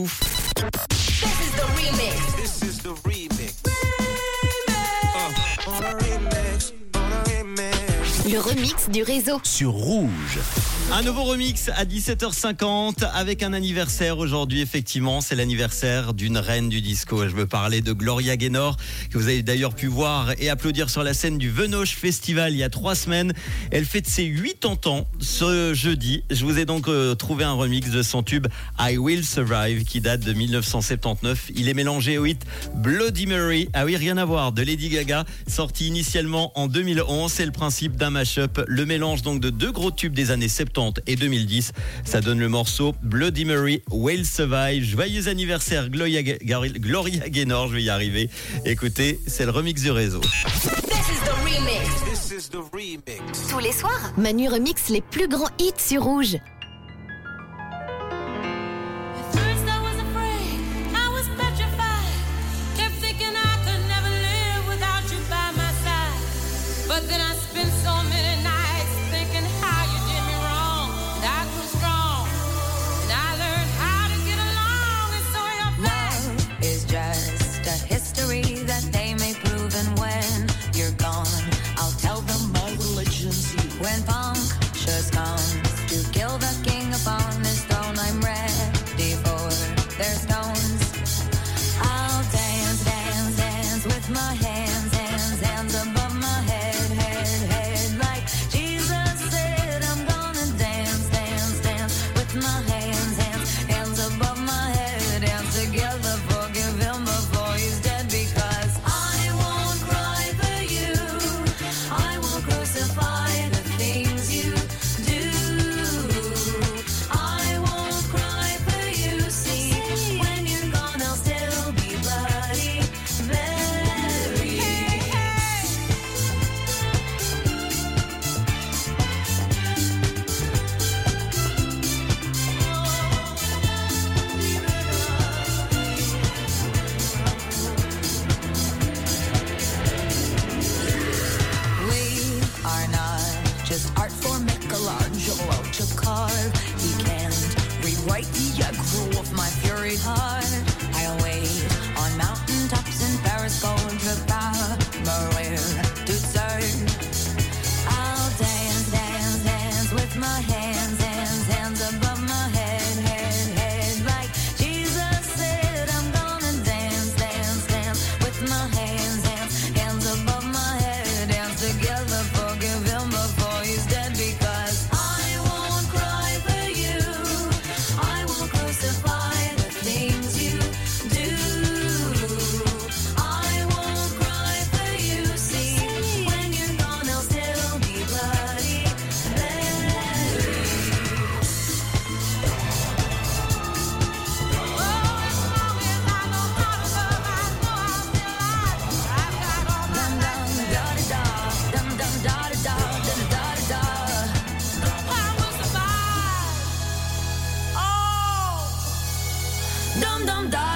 Ouf. Le remix du réseau. Sur Rouge. Un nouveau remix à 17h50 avec un anniversaire aujourd'hui. Effectivement, c'est l'anniversaire d'une reine du disco. Je veux parler de Gloria Gaynor, que vous avez d'ailleurs pu voir et applaudir sur la scène du Venoche Festival il y a trois semaines. Elle fête ses 80 ans ce jeudi. Je vous ai donc euh, trouvé un remix de son tube I Will Survive qui date de 1979. Il est mélangé au hit Bloody Mary. Ah oui, rien à voir, de Lady Gaga, sorti initialement en 2011. C'est le principe d'un mash-up. Le mélange donc de deux gros tubes des années 70 et 2010. Ça donne le morceau Bloody Mary Will Survive. Joyeux anniversaire Gloria, Gloria Gaynor, je vais y arriver. Écoutez, c'est le remix du réseau. Tous les soirs, Manu remix les plus grands hits sur Rouge. Pascal. right, ye crew of my fury heart. dum dum dum.